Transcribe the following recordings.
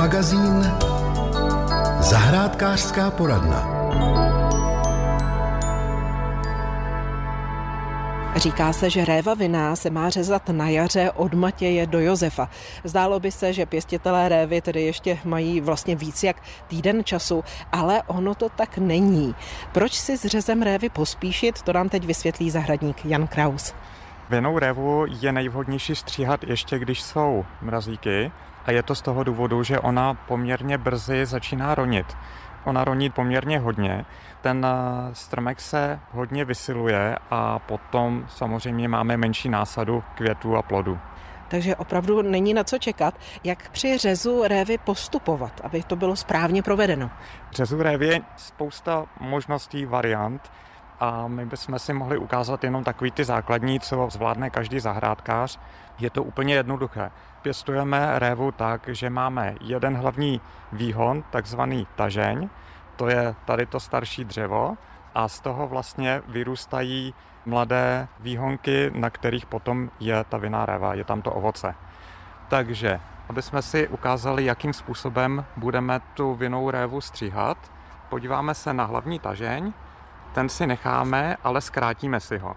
Radiomagazín Zahrádkářská poradna. Říká se, že réva vina se má řezat na jaře od Matěje do Josefa. Zdálo by se, že pěstitelé révy tedy ještě mají vlastně víc jak týden času, ale ono to tak není. Proč si s řezem révy pospíšit, to nám teď vysvětlí zahradník Jan Kraus. Vinou révu je nejvhodnější stříhat ještě, když jsou mrazíky a je to z toho důvodu, že ona poměrně brzy začíná ronit. Ona roní poměrně hodně, ten eh, strmek se hodně vysiluje a potom samozřejmě máme menší násadu květů a plodu. Takže opravdu není na co čekat, jak při řezu révy postupovat, aby to bylo správně provedeno. Řezu révy je spousta možností, variant a my bychom si mohli ukázat jenom takový ty základní, co zvládne každý zahrádkář. Je to úplně jednoduché. Pěstujeme révu tak, že máme jeden hlavní výhon, takzvaný tažeň, to je tady to starší dřevo a z toho vlastně vyrůstají mladé výhonky, na kterých potom je ta vinná réva, je tam to ovoce. Takže, aby jsme si ukázali, jakým způsobem budeme tu vinnou révu stříhat, podíváme se na hlavní tažeň, ten si necháme, ale zkrátíme si ho.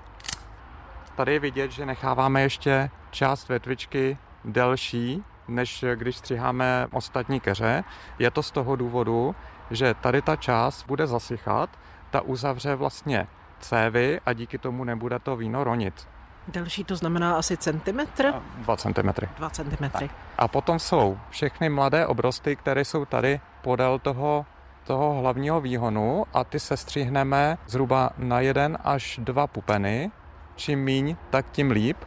Tady je vidět, že necháváme ještě část větvičky delší, než když stříháme ostatní keře. Je to z toho důvodu, že tady ta část bude zasychat, ta uzavře vlastně cévy a díky tomu nebude to víno ronit. Delší to znamená asi centimetr? Dva centimetry. Dva centimetry. A potom jsou všechny mladé obrosty, které jsou tady podél toho, toho hlavního výhonu a ty se stříhneme zhruba na jeden až dva pupeny. Čím míň, tak tím líp.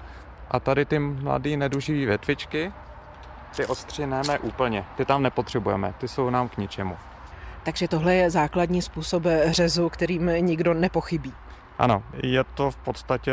A tady ty mladé neduživé větvičky, ty odstříneme úplně. Ty tam nepotřebujeme, ty jsou nám k ničemu. Takže tohle je základní způsob řezu, kterým nikdo nepochybí. Ano, je to v podstatě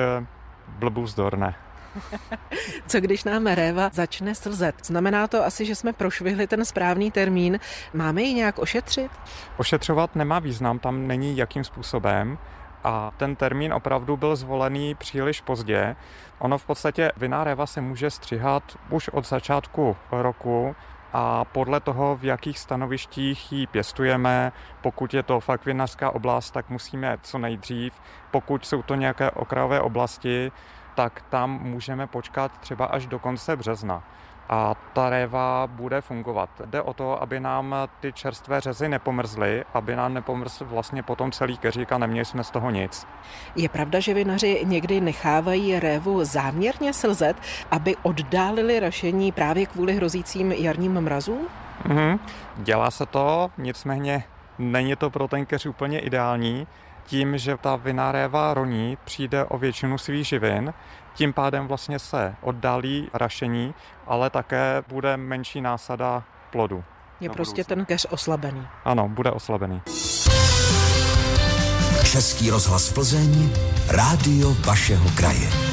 blbůzdorné. Co když nám réva začne slzet? Znamená to asi, že jsme prošvihli ten správný termín. Máme ji nějak ošetřit? Ošetřovat nemá význam, tam není jakým způsobem a ten termín opravdu byl zvolený příliš pozdě. Ono v podstatě vinná réva se může střihat už od začátku roku, a podle toho, v jakých stanovištích ji pěstujeme, pokud je to fakt vinařská oblast, tak musíme co nejdřív. Pokud jsou to nějaké okrajové oblasti, tak tam můžeme počkat třeba až do konce března a ta réva bude fungovat. Jde o to, aby nám ty čerstvé řezy nepomrzly, aby nám nepomrzl vlastně potom celý keřík a neměli jsme z toho nic. Je pravda, že vinaři někdy nechávají révu záměrně slzet, aby oddálili rašení právě kvůli hrozícím jarním mrazům? Mhm. Dělá se to, nicméně není to pro ten keř úplně ideální. Tím, že ta vinná réva roní, přijde o většinu svých živin, tím pádem vlastně se oddálí rašení, ale také bude menší násada plodu. Je prostě ten keř oslabený. Ano, bude oslabený. Český rozhlas Plzeň, rádio vašeho kraje.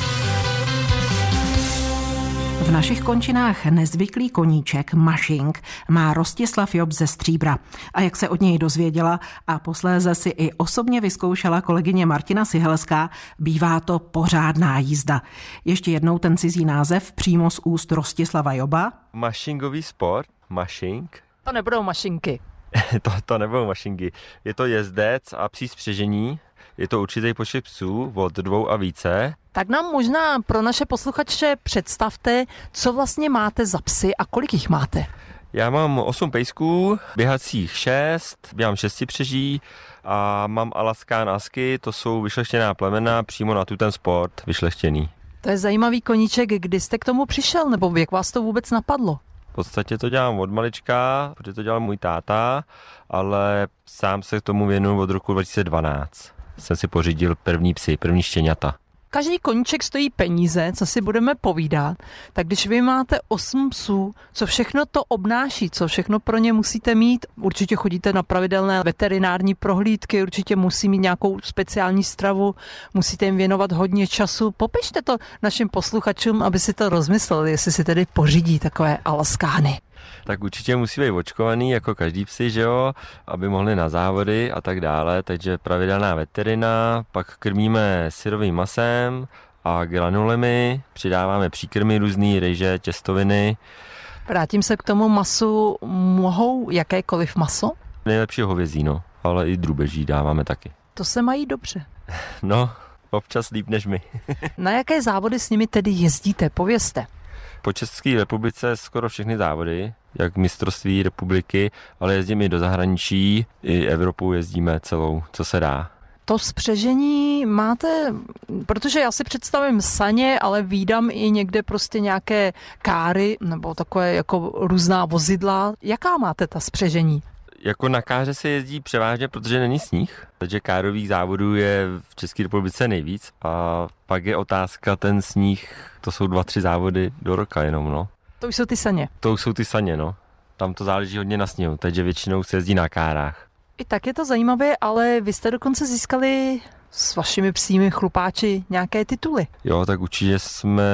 V našich končinách nezvyklý koníček Mašink má Rostislav Job ze Stříbra. A jak se od něj dozvěděla a posléze si i osobně vyzkoušela kolegyně Martina Sihelská, bývá to pořádná jízda. Ještě jednou ten cizí název přímo z úst Rostislava Joba. Mašingový sport, mašink. To nebudou mašinky. to, to nebudou mašinky. Je to jezdec a psí spřežení. Je to určitý počet psů od dvou a více tak nám možná pro naše posluchače představte, co vlastně máte za psy a kolik jich máte. Já mám 8 pejsků, běhacích 6, běhám šesti přeží a mám alaskán asky, to jsou vyšlechtěná plemena přímo na tu ten sport vyšlechtěný. To je zajímavý koníček, kdy jste k tomu přišel, nebo jak vás to vůbec napadlo? V podstatě to dělám od malička, protože to dělal můj táta, ale sám se k tomu věnuju od roku 2012. Jsem si pořídil první psy, první štěňata. Každý koníček stojí peníze, co si budeme povídat, tak když vy máte 8 psů, co všechno to obnáší, co všechno pro ně musíte mít, určitě chodíte na pravidelné veterinární prohlídky, určitě musí mít nějakou speciální stravu, musíte jim věnovat hodně času. Popište to našim posluchačům, aby si to rozmysleli, jestli si tedy pořídí takové alaskány tak určitě musí být očkovaný jako každý psy, že jo, aby mohli na závody a tak dále, takže pravidelná veterina, pak krmíme syrovým masem a granulemi, přidáváme příkrmy různý, ryže, těstoviny, Vrátím se k tomu masu. Mohou jakékoliv maso? Nejlepší hovězí, no, ale i drubeží dáváme taky. To se mají dobře. No, občas líp než my. Na jaké závody s nimi tedy jezdíte? Povězte. Po České republice skoro všechny závody, jak mistrovství republiky, ale jezdíme i do zahraničí, i Evropu jezdíme celou, co se dá. To spřežení máte, protože já si představím saně, ale výdám i někde prostě nějaké káry nebo takové jako různá vozidla. Jaká máte ta spřežení? Jako na káře se jezdí převážně, protože není sníh, takže kárových závodů je v České republice nejvíc a pak je otázka ten sníh, to jsou dva, tři závody do roka jenom, no. To už jsou ty saně. To už jsou ty saně, no. Tam to záleží hodně na sněhu, takže většinou se jezdí na kárách. I tak je to zajímavé, ale vy jste dokonce získali s vašimi psími chlupáči nějaké tituly. Jo, tak určitě jsme,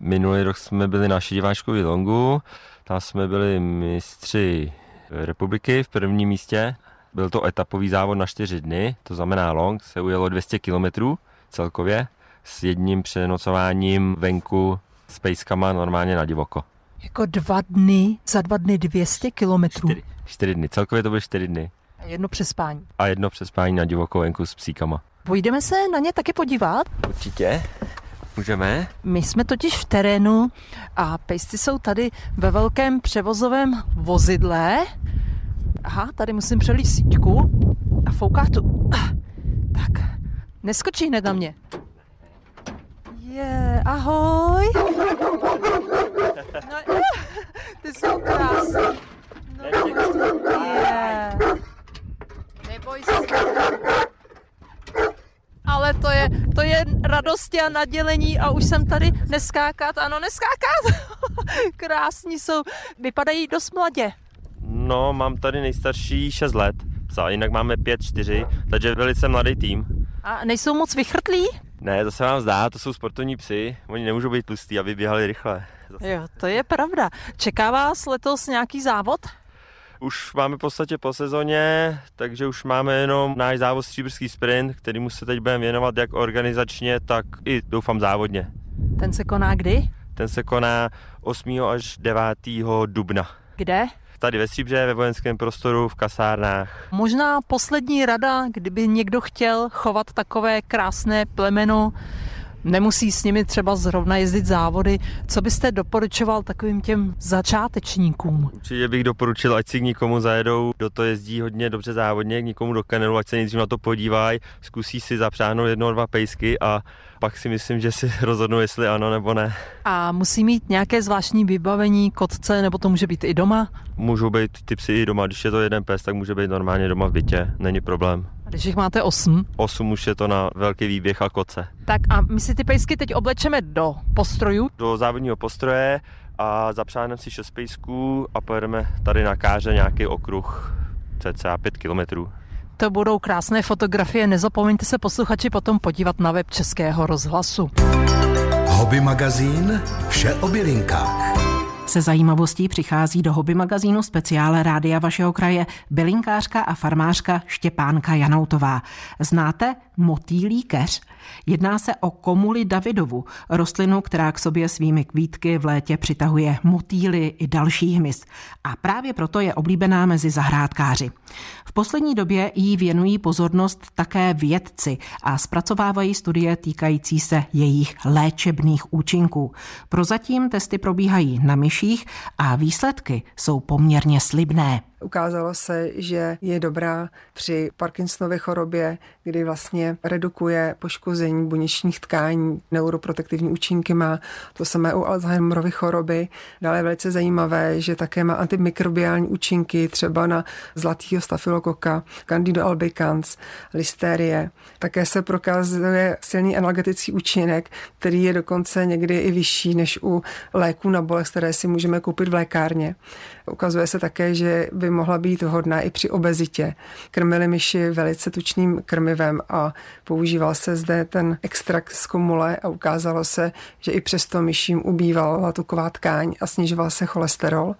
minulý rok jsme byli na Šidiváčkovi longu, tam jsme byli mistři republiky v prvním místě. Byl to etapový závod na čtyři dny, to znamená long, se ujelo 200 km celkově s jedním přenocováním venku s pejskama normálně na divoko. Jako dva dny, za dva dny 200 kilometrů. Čtyři, čtyři dny, celkově to byly čtyři dny. A jedno přespání. A jedno přespání na divoko venku s psíkama. Půjdeme se na ně taky podívat? Určitě. Můžeme? My jsme totiž v terénu a pejsci jsou tady ve velkém převozovém vozidle. Aha, tady musím přelít síťku a fouká tu. Tak, neskočí hned na mě. Je, ahoj. No, ty jsou krásný. No, je. Neboj se. Ale to je, to je radosti a nadělení a už jsem tady neskákat, ano, neskákat. Krásní jsou, vypadají dost mladě. No, mám tady nejstarší 6 let, psa, jinak máme 5-4, takže velice mladý tým. A nejsou moc vychrtlí? Ne, to se vám zdá, to jsou sportovní psy, oni nemůžou být tlustí, aby běhali rychle. Zase. Jo, to je pravda. Čeká vás letos nějaký závod? Už máme v podstatě po sezóně, takže už máme jenom náš závod Stříbrský sprint, kterýmu se teď budeme věnovat jak organizačně, tak i doufám závodně. Ten se koná kdy? Ten se koná 8. až 9. dubna. Kde? Tady ve Stříbře, ve vojenském prostoru, v kasárnách. Možná poslední rada, kdyby někdo chtěl chovat takové krásné plemeno, nemusí s nimi třeba zrovna jezdit závody. Co byste doporučoval takovým těm začátečníkům? Určitě bych doporučil, ať si k nikomu zajedou, kdo to jezdí hodně dobře závodně, k nikomu do kanelu, ať se nejdřív na to podívají, zkusí si zapřáhnout jedno dva pejsky a pak si myslím, že si rozhodnou, jestli ano nebo ne. A musí mít nějaké zvláštní vybavení, kotce, nebo to může být i doma? Můžou být ty psy i doma, když je to jeden pes, tak může být normálně doma v bytě, není problém. A když jich máte osm? Osm už je to na velký výběh a koce. Tak a my si ty pejsky teď oblečeme do postrojů. Do závodního postroje a zapřáneme si šest pejsků a pojedeme tady na káře nějaký okruh cca 5 kilometrů. To budou krásné fotografie, nezapomeňte se posluchači potom podívat na web Českého rozhlasu. Hobby magazín Vše o bylinkách. Se zajímavostí přichází do hobby magazínu speciále Rádia vašeho kraje bylinkářka a farmářka Štěpánka Janoutová. Znáte motýlí keř? Jedná se o komuli Davidovu, rostlinu, která k sobě svými kvítky v létě přitahuje motýly i další hmyz. A právě proto je oblíbená mezi zahrádkáři. V poslední době jí věnují pozornost také vědci a zpracovávají studie týkající se jejich léčebných účinků. Prozatím testy probíhají na myších a výsledky jsou poměrně slibné. Ukázalo se, že je dobrá při Parkinsonově chorobě, kdy vlastně redukuje poškození buněčních tkání, neuroprotektivní účinky má, to samé u Alzheimerovy choroby. Dále je velice zajímavé, že také má antimikrobiální účinky třeba na zlatýho stafilokoka, Candida albicans, listerie. Také se prokazuje silný analgetický účinek, který je dokonce někdy i vyšší než u léků na bolest, které si můžeme koupit v lékárně. Ukazuje se také, že by mohla být vhodná i při obezitě. Krmili myši velice tučným krmivem a používal se zde ten extrakt z komule a ukázalo se, že i přesto myším ubývala tuková tkáň a snižoval se cholesterol.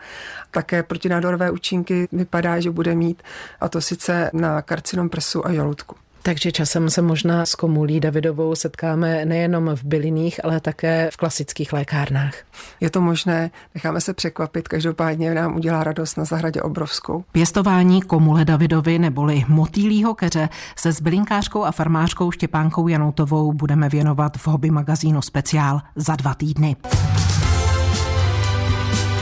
Také protinádorové účinky vypadá, že bude mít a to sice na karcinom prsu a žaludku. Takže časem se možná s komulí Davidovou setkáme nejenom v byliných, ale také v klasických lékárnách. Je to možné, necháme se překvapit, každopádně nám udělá radost na zahradě obrovskou. Pěstování komule Davidovi neboli motýlího keře se s bylinkářkou a farmářkou Štěpánkou Janoutovou budeme věnovat v hobby magazínu Speciál za dva týdny.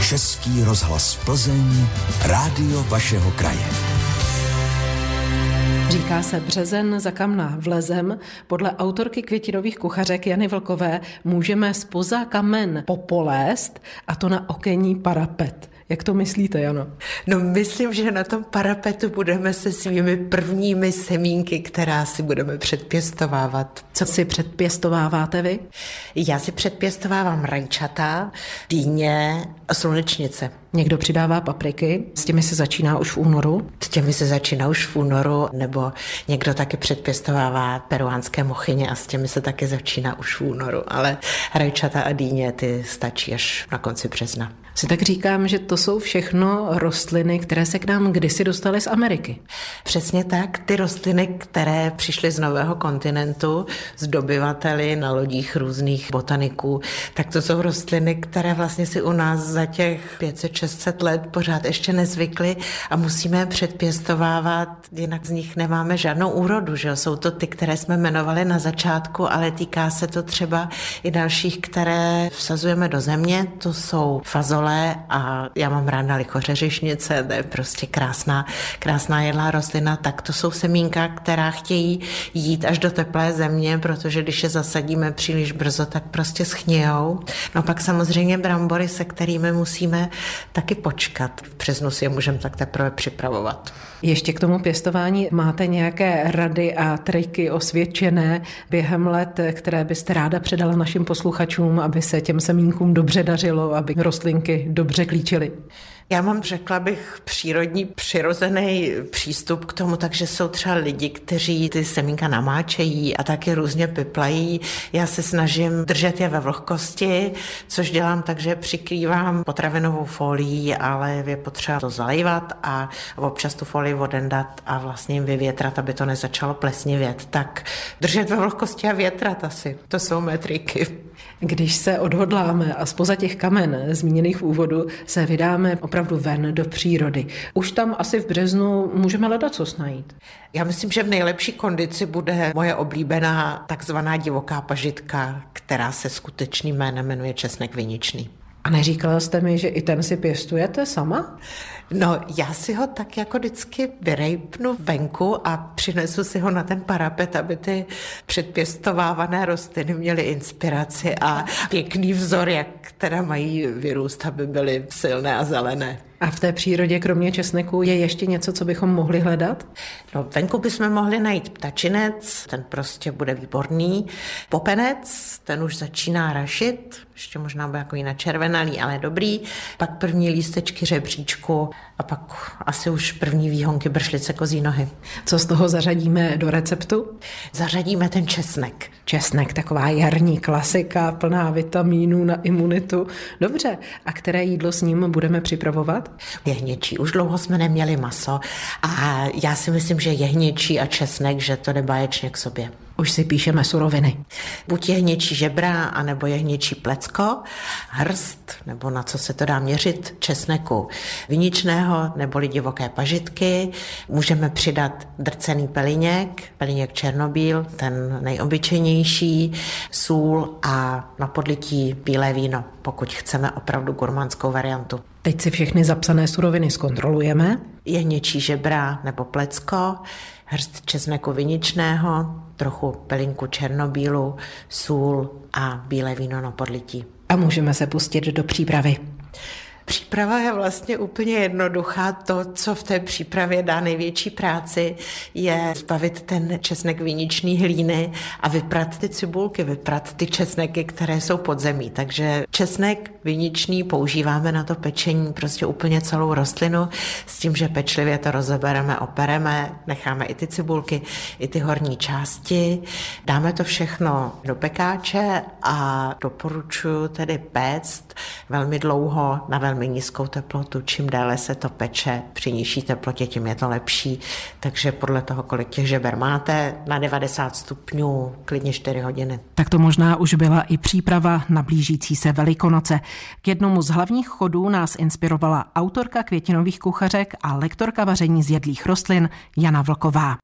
Český rozhlas Plzeň, rádio vašeho kraje. Říká se březen za kamna vlezem. Podle autorky květinových kuchařek Jany Vlkové můžeme spoza kamen popolést a to na okenní parapet. Jak to myslíte, Jano? No myslím, že na tom parapetu budeme se svými prvními semínky, která si budeme předpěstovávat. Co si předpěstováváte vy? Já si předpěstovávám rajčata, dýně a slunečnice. Někdo přidává papriky, s těmi se začíná už v únoru? S těmi se začíná už v únoru, nebo někdo taky předpěstovává peruánské mochyně a s těmi se taky začíná už v únoru, ale rajčata a dýně ty stačí až na konci března. Si tak říkám, že to jsou všechno rostliny, které se k nám kdysi dostaly z Ameriky. Přesně tak, ty rostliny, které přišly z nového kontinentu, z dobyvateli na lodích různých botaniků, tak to jsou rostliny, které vlastně si u nás za těch 500-600 let pořád ještě nezvykly a musíme je předpěstovávat, jinak z nich nemáme žádnou úrodu, že Jsou to ty, které jsme jmenovali na začátku, ale týká se to třeba i dalších, které vsazujeme do země, to jsou fazole a já mám ráda lichoře řešnice, to je prostě krásná, krásná jedlá rostlina, tak to jsou semínka, která chtějí jít až do teplé země, protože když je zasadíme příliš brzo, tak prostě schnějou. No pak samozřejmě brambory, se kterými musíme taky počkat. V březnu si je můžeme tak teprve připravovat. Ještě k tomu pěstování máte nějaké rady a triky osvědčené během let, které byste ráda předala našim posluchačům, aby se těm semínkům dobře dařilo, aby rostlinky dobře klíčily? Já mám, řekla bych, přírodní, přirozený přístup k tomu, takže jsou třeba lidi, kteří ty semínka namáčejí a taky různě piplají. Já se snažím držet je ve vlhkosti, což dělám tak, že přikrývám potravinovou folií, ale je potřeba to zalejvat a občas tu folii odendat a vlastně jim vyvětrat, aby to nezačalo plesnivět. Tak držet ve vlhkosti a větrat asi. To jsou mé triky. Když se odhodláme a spoza těch kamen zmíněných v úvodu se vydáme opravdu ven do přírody, už tam asi v březnu můžeme hledat co najít. Já myslím, že v nejlepší kondici bude moje oblíbená takzvaná divoká pažitka, která se skutečným jménem jmenuje česnek viničný. A neříkala jste mi, že i ten si pěstujete sama? No, já si ho tak jako vždycky vyrejpnu venku a přinesu si ho na ten parapet, aby ty předpěstovávané rostliny měly inspiraci a pěkný vzor, jak teda mají vyrůst, aby byly silné a zelené. A v té přírodě kromě česneku je ještě něco, co bychom mohli hledat? No, venku bychom mohli najít ptačinec, ten prostě bude výborný. Popenec, ten už začíná rašit, ještě možná bude jako jiná červenalý, ale dobrý. Pak první lístečky řebříčku a pak asi už první výhonky bršlice kozí nohy. Co z toho zařadíme do receptu? Zařadíme ten česnek. Česnek, taková jarní klasika, plná vitamínů na imunitu. Dobře, a které jídlo s ním budeme připravovat? Jehněčí. Už dlouho jsme neměli maso a já si myslím, že jehněčí a česnek, že to jde báječně k sobě. Už si píšeme suroviny. Buď jehněčí žebra, anebo jehněčí plecko, hrst, nebo na co se to dá měřit, česneku viničného, neboli divoké pažitky. Můžeme přidat drcený peliněk, peliněk černobíl, ten nejobyčejnější, sůl a na podlití bílé víno, pokud chceme opravdu gurmanskou variantu. Teď si všechny zapsané suroviny zkontrolujeme. Jehněčí žebra nebo plecko, hrst česneku viničného, trochu pelinku černobílu, sůl a bílé víno na podlití. A můžeme se pustit do přípravy. Příprava je vlastně úplně jednoduchá. To, co v té přípravě dá největší práci, je zbavit ten česnek viničný hlíny a vyprat ty cibulky, vyprat ty česneky, které jsou pod zemí. Takže česnek viničný používáme na to pečení prostě úplně celou rostlinu s tím, že pečlivě to rozebereme, opereme, necháme i ty cibulky, i ty horní části. Dáme to všechno do pekáče a doporučuji tedy péct velmi dlouho na velmi velmi nízkou teplotu. Čím déle se to peče, při nižší teplotě, tím je to lepší. Takže podle toho, kolik těch žeber máte, na 90 stupňů, klidně 4 hodiny. Tak to možná už byla i příprava na blížící se Velikonoce. K jednomu z hlavních chodů nás inspirovala autorka květinových kuchařek a lektorka vaření z jedlých rostlin Jana Vlková.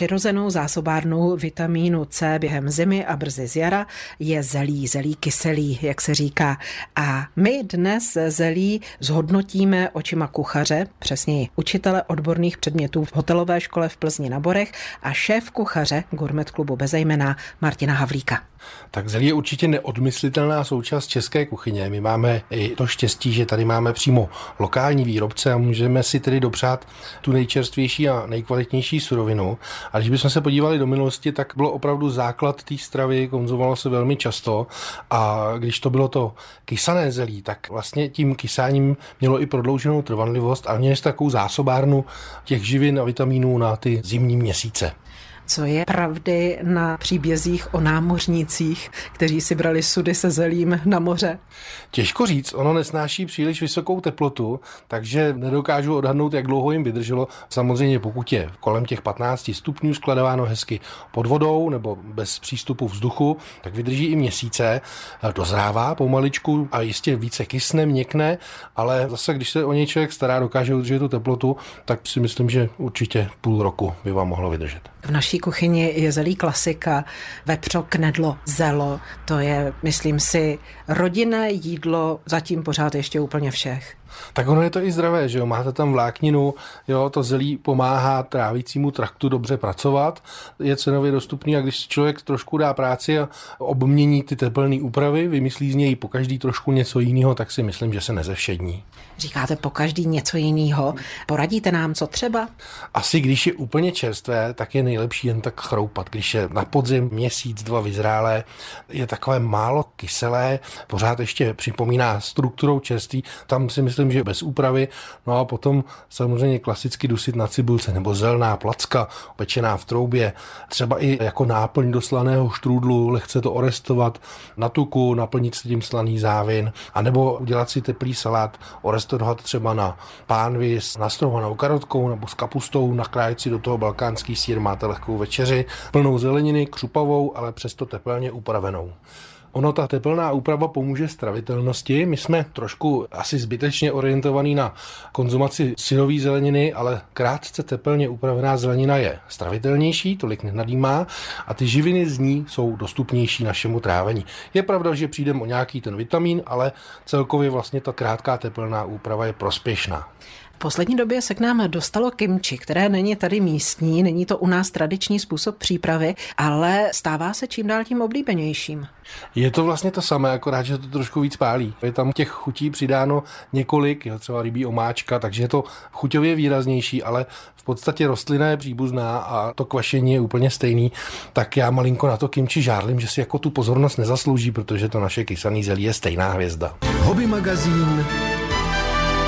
Přirozenou zásobárnou vitamínu C během zimy a brzy z jara je zelí, zelí kyselý, jak se říká. A my dnes zelí zhodnotíme očima kuchaře, přesněji učitele odborných předmětů v hotelové škole v Plzni na Borech a šéf kuchaře Gourmet klubu Bezejmená Martina Havlíka. Tak zelí je určitě neodmyslitelná součást české kuchyně. My máme i to štěstí, že tady máme přímo lokální výrobce a můžeme si tedy dopřát tu nejčerstvější a nejkvalitnější surovinu. A když bychom se podívali do minulosti, tak bylo opravdu základ té stravy, konzumovalo se velmi často a když to bylo to kysané zelí, tak vlastně tím kysáním mělo i prodlouženou trvanlivost a měli takovou zásobárnu těch živin a vitamínů na ty zimní měsíce. Co je pravdy na příbězích o námořnících, kteří si brali sudy se zelím na moře? Těžko říct, ono nesnáší příliš vysokou teplotu, takže nedokážu odhadnout, jak dlouho jim vydrželo. Samozřejmě pokud je kolem těch 15 stupňů skladováno hezky pod vodou nebo bez přístupu vzduchu, tak vydrží i měsíce, dozrává pomaličku a jistě více kysne, měkne, ale zase, když se o něj člověk stará, dokáže udržet tu teplotu, tak si myslím, že určitě půl roku by vám mohlo vydržet. V naší kuchyni je zelí klasika, vepřo, knedlo, zelo. To je, myslím si, rodinné jídlo zatím pořád ještě úplně všech. Tak ono je to i zdravé, že jo? Máte tam vlákninu, jo, to zelí pomáhá trávicímu traktu dobře pracovat, je cenově dostupný a když člověk trošku dá práci a obmění ty teplné úpravy, vymyslí z něj po každý trošku něco jiného, tak si myslím, že se nezevšední. Říkáte po každý něco jiného. Poradíte nám, co třeba? Asi když je úplně čerstvé, tak je nejlepší jen tak chroupat. Když je na podzim měsíc, dva vyzrálé, je takové málo kyselé, pořád ještě připomíná strukturou čerství, tam si myslím, myslím, že bez úpravy. No a potom samozřejmě klasicky dusit na cibulce nebo zelná placka, pečená v troubě, třeba i jako náplň do slaného štrůdlu, lehce to orestovat na tuku, naplnit si tím slaný závin, anebo udělat si teplý salát, orestovat třeba na pánvi s nastrovanou karotkou nebo s kapustou, nakrájet si do toho balkánský sír, máte lehkou večeři, plnou zeleniny, křupavou, ale přesto teplně upravenou. Ono ta teplná úprava pomůže stravitelnosti. My jsme trošku asi zbytečně orientovaní na konzumaci syrové zeleniny, ale krátce teplně upravená zelenina je stravitelnější, tolik nenadýmá a ty živiny z ní jsou dostupnější našemu trávení. Je pravda, že přijdeme o nějaký ten vitamin, ale celkově vlastně ta krátká teplná úprava je prospěšná poslední době se k nám dostalo kimči, které není tady místní, není to u nás tradiční způsob přípravy, ale stává se čím dál tím oblíbenějším. Je to vlastně to samé, akorát, že to trošku víc pálí. Je tam těch chutí přidáno několik, jo, třeba rybí omáčka, takže je to chuťově výraznější, ale v podstatě rostlina je příbuzná a to kvašení je úplně stejný, tak já malinko na to kimči žárlím, že si jako tu pozornost nezaslouží, protože to naše kysaný zelí je stejná hvězda. Hobby magazín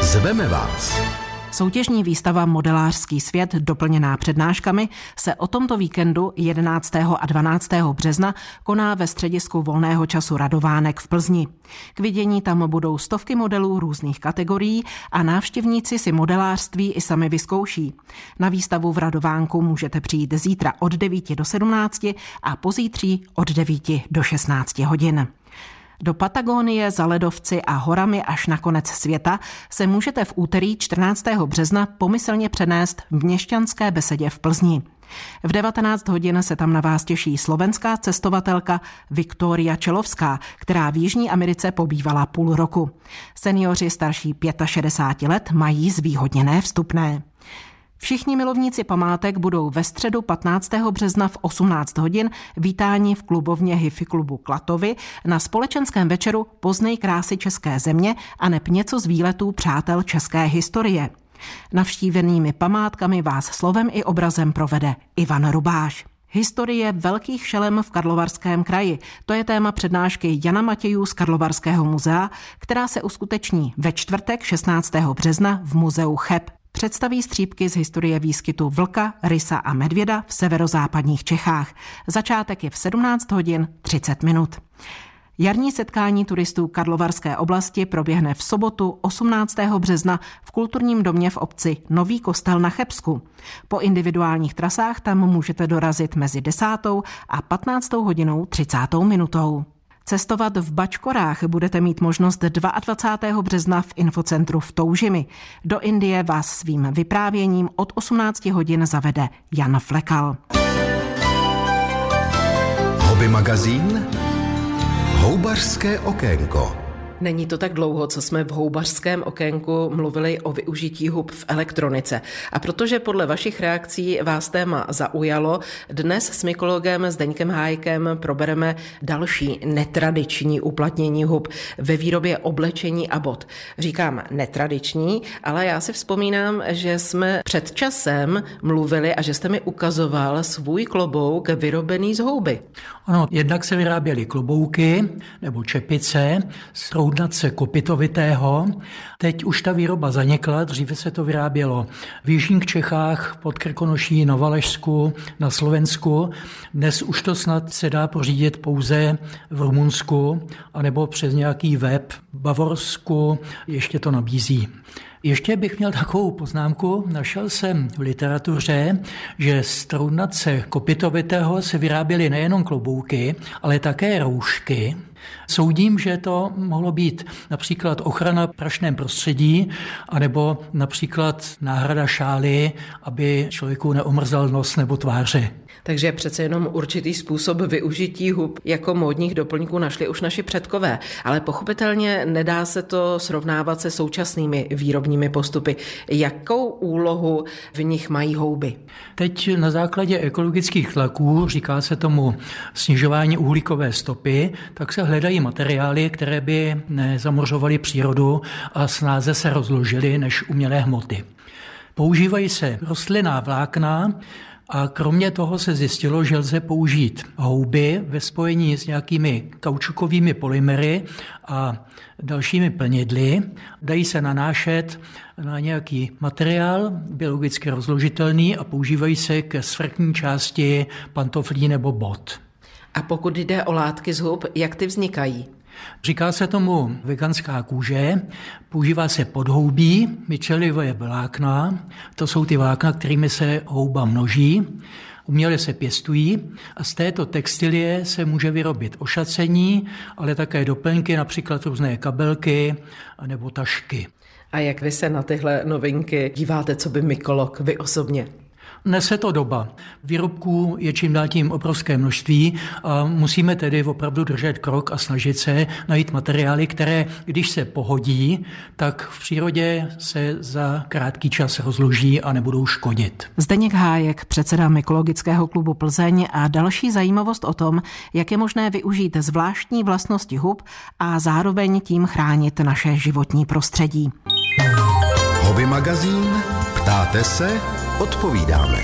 Zveme vás. Soutěžní výstava Modelářský svět, doplněná přednáškami, se o tomto víkendu 11. a 12. března koná ve středisku volného času Radovánek v Plzni. K vidění tam budou stovky modelů různých kategorií a návštěvníci si modelářství i sami vyzkouší. Na výstavu v Radovánku můžete přijít zítra od 9 do 17 a pozítří od 9 do 16 hodin. Do Patagonie za ledovci a horami až na konec světa se můžete v úterý 14. března pomyslně přenést v měšťanské besedě v Plzni. V 19 hodin se tam na vás těší slovenská cestovatelka Viktoria Čelovská, která v Jižní Americe pobývala půl roku. Seniori starší 65 let mají zvýhodněné vstupné. Všichni milovníci památek budou ve středu 15. března v 18 hodin vítáni v klubovně Hifi klubu Klatovi na společenském večeru Poznej krásy české země a neb něco z výletů přátel české historie. Navštívenými památkami vás slovem i obrazem provede Ivan Rubáš. Historie velkých šelem v Karlovarském kraji. To je téma přednášky Jana Matějů z Karlovarského muzea, která se uskuteční ve čtvrtek 16. března v muzeu Cheb představí střípky z historie výskytu vlka, rysa a medvěda v severozápadních Čechách. Začátek je v 17 hodin 30 minut. Jarní setkání turistů Karlovarské oblasti proběhne v sobotu 18. března v kulturním domě v obci Nový kostel na Chebsku. Po individuálních trasách tam můžete dorazit mezi 10. a 15. hodinou 30. minutou. Cestovat v Bačkorách budete mít možnost 22. března v infocentru v Toužimi. Do Indie vás svým vyprávěním od 18 hodin zavede Jan Flekal. Hobby magazín Houbařské okénko. Není to tak dlouho, co jsme v houbařském okénku mluvili o využití hub v elektronice. A protože podle vašich reakcí vás téma zaujalo, dnes s mykologem Zdeňkem Hájkem probereme další netradiční uplatnění hub ve výrobě oblečení a bod. Říkám netradiční, ale já si vzpomínám, že jsme před časem mluvili a že jste mi ukazoval svůj klobouk vyrobený z houby. Ano, jednak se vyráběly klobouky nebo čepice z proudnace kopitovitého. Teď už ta výroba zanikla, dříve se to vyrábělo v Jižních Čechách, pod Krkonoší, na Valašsku, na Slovensku. Dnes už to snad se dá pořídit pouze v Rumunsku, anebo přes nějaký web Bavorsku ještě to nabízí. Ještě bych měl takovou poznámku. Našel jsem v literatuře, že z trůnace kopitovitého se vyráběly nejenom klobouky, ale také roušky. Soudím, že to mohlo být například ochrana prašném prostředí, anebo například náhrada šály, aby člověku neomrzal nos nebo tváře. Takže přece jenom určitý způsob využití hub jako módních doplňků našli už naši předkové. Ale pochopitelně nedá se to srovnávat se současnými výrobními postupy. Jakou úlohu v nich mají houby? Teď na základě ekologických tlaků, říká se tomu snižování uhlíkové stopy, tak se hledají materiály, které by nezamořovaly přírodu a snáze se rozložily než umělé hmoty. Používají se rostlinná vlákna, a kromě toho se zjistilo, že lze použít houby ve spojení s nějakými kaučukovými polymery a dalšími plnidly. Dají se nanášet na nějaký materiál biologicky rozložitelný a používají se ke svrchní části pantoflí nebo bot. A pokud jde o látky z hub, jak ty vznikají? Říká se tomu veganská kůže, používá se podhoubí, myčelivé vlákna, to jsou ty vlákna, kterými se houba množí, uměle se pěstují a z této textilie se může vyrobit ošacení, ale také doplňky, například různé kabelky nebo tašky. A jak vy se na tyhle novinky díváte, co by mykolog, vy osobně? Nese to doba. Výrobků je čím dál tím obrovské množství a musíme tedy opravdu držet krok a snažit se najít materiály, které, když se pohodí, tak v přírodě se za krátký čas rozloží a nebudou škodit. Zdeněk Hájek, předseda Mykologického klubu Plzeň a další zajímavost o tom, jak je možné využít zvláštní vlastnosti hub a zároveň tím chránit naše životní prostředí. Hobby magazín Ptáte se? Odpovídáme.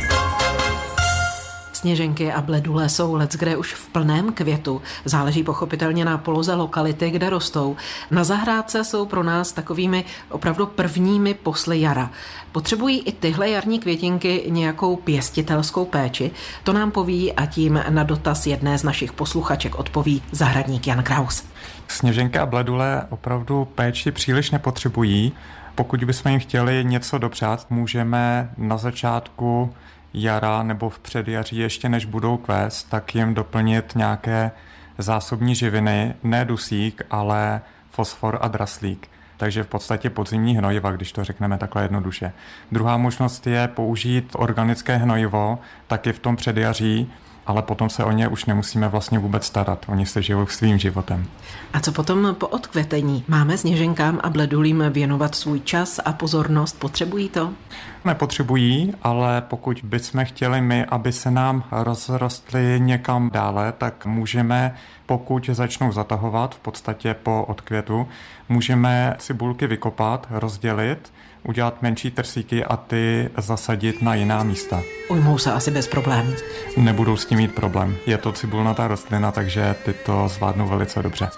Sněženky a bledule jsou let, kde už v plném květu. Záleží pochopitelně na poloze lokality, kde rostou. Na zahrádce jsou pro nás takovými opravdu prvními posly jara. Potřebují i tyhle jarní květinky nějakou pěstitelskou péči? To nám poví a tím na dotaz jedné z našich posluchaček odpoví zahradník Jan Kraus. Sněženka a bledule opravdu péči příliš nepotřebují. Pokud bychom jim chtěli něco dopřát, můžeme na začátku jara nebo v předjaří, ještě než budou kvést, tak jim doplnit nějaké zásobní živiny, ne dusík, ale fosfor a draslík. Takže v podstatě podzimní hnojiva, když to řekneme takhle jednoduše. Druhá možnost je použít organické hnojivo taky v tom předjaří, ale potom se o ně už nemusíme vlastně vůbec starat. Oni se žijou svým životem. A co potom po odkvetení? Máme sněženkám a bledulím věnovat svůj čas a pozornost? Potřebují to? Nepotřebují, ale pokud bychom chtěli my, aby se nám rozrostly někam dále, tak můžeme, pokud začnou zatahovat v podstatě po odkvětu, můžeme cibulky vykopat, rozdělit, udělat menší trsíky a ty zasadit na jiná místa. Ujmou se asi bez problémů. Nebudou s tím mít problém. Je to cibulnatá rostlina, takže ty to zvládnou velice dobře.